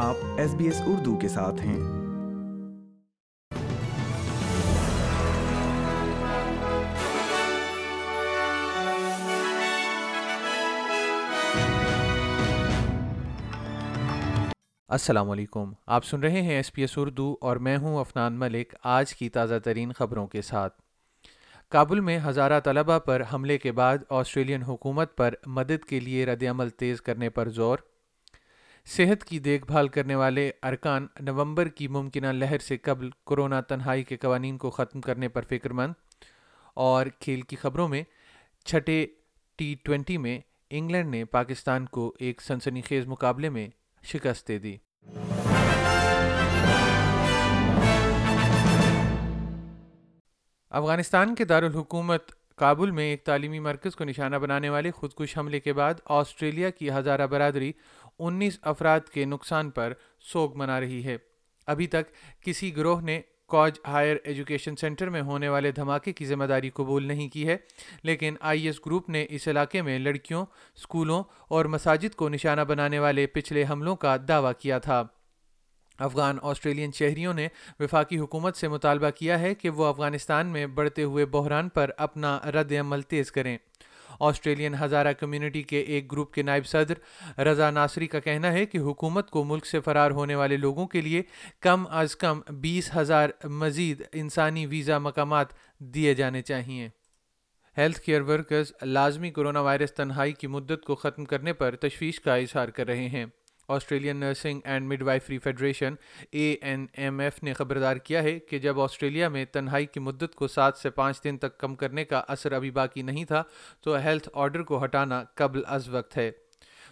آپ S B S Urdu کے ساتھ ہیں۔ السلام علیکم۔ آپ سن رہے ہیں ایس پی ایس اردو اور میں ہوں افنان ملک آج کی تازہ ترین خبروں کے ساتھ۔ کابل میں ہزارہ طلبہ پر حملے کے بعد آسٹریلین حکومت پر مدد کے لیے رد عمل تیز کرنے پر زور۔ صحت کی دیکھ بھال کرنے والے ارکان نومبر کی ممکنہ لہر سے قبل کرونا تنہائی کے قوانین کو ختم کرنے پر فکر مند۔ اور کھیل کی خبروں میں، چھٹے ٹی ٹوینٹی میں انگلینڈ نے پاکستان کو ایک سنسنی خیز مقابلے میں شکست دے دی۔ افغانستان کے دارالحکومت کابل میں ایک تعلیمی مرکز کو نشانہ بنانے والے خودکش حملے کے بعد آسٹریلیا کی ہزارہ برادری انیس افراد کے نقصان پر سوگ منا رہی ہے۔ ابھی تک کسی گروہ نے کاج ہائر ایجوکیشن سینٹر میں ہونے والے دھماکے کی ذمہ داری قبول نہیں کی ہے، لیکن آئی ایس گروپ نے اس علاقے میں لڑکیوں اسکولوں اور مساجد کو نشانہ بنانے والے پچھلے حملوں کا دعویٰ کیا تھا۔ افغان آسٹریلین شہریوں نے وفاقی حکومت سے مطالبہ کیا ہے کہ وہ افغانستان میں بڑھتے ہوئے بحران پر اپنا رد عمل تیز کریں۔ آسٹریلین ہزارہ کمیونٹی کے ایک گروپ کے نائب صدر رضا ناصری کا کہنا ہے کہ حکومت کو ملک سے فرار ہونے والے لوگوں کے لیے کم از کم بیس ہزار مزید انسانی ویزا مقامات دیے جانے چاہئیں۔ ہیلتھ کیئر ورکرز لازمی کرونا وائرس تنہائی کی مدت کو ختم کرنے پر تشویش کا اظہار کر رہے ہیں۔ Australian nursing and midwifery federation A N M F نے خبردار کیا ہے کہ جب آسٹریلیا میں تنہائی کی مدت کو سات سے پانچ دن تک کم کرنے کا اثر ابھی باقی نہیں تھا، تو ہیلتھ آرڈر کو ہٹانا قبل از وقت ہے۔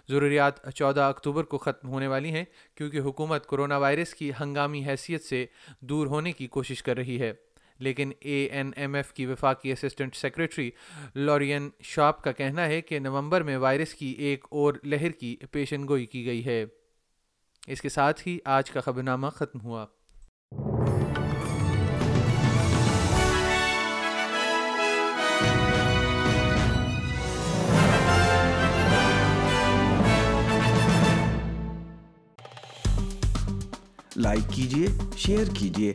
ضروریات چودہ اکتوبر کو ختم ہونے والی ہیں کیونکہ حکومت کرونا وائرس کی ہنگامی حیثیت سے دور ہونے کی کوشش کر رہی ہے۔ لیکن اے این ایم ایف کی وفاقی اسسٹنٹ سیکرٹری لورین شاپ کا کہنا ہے کہ نومبر میں وائرس کی ایک اور لہر کی پیشن گوئی کی گئی ہے۔ اس کے ساتھ ہی آج کا خبر نامہ ختم ہوا۔ لائک کیجیے شیئر کیجیے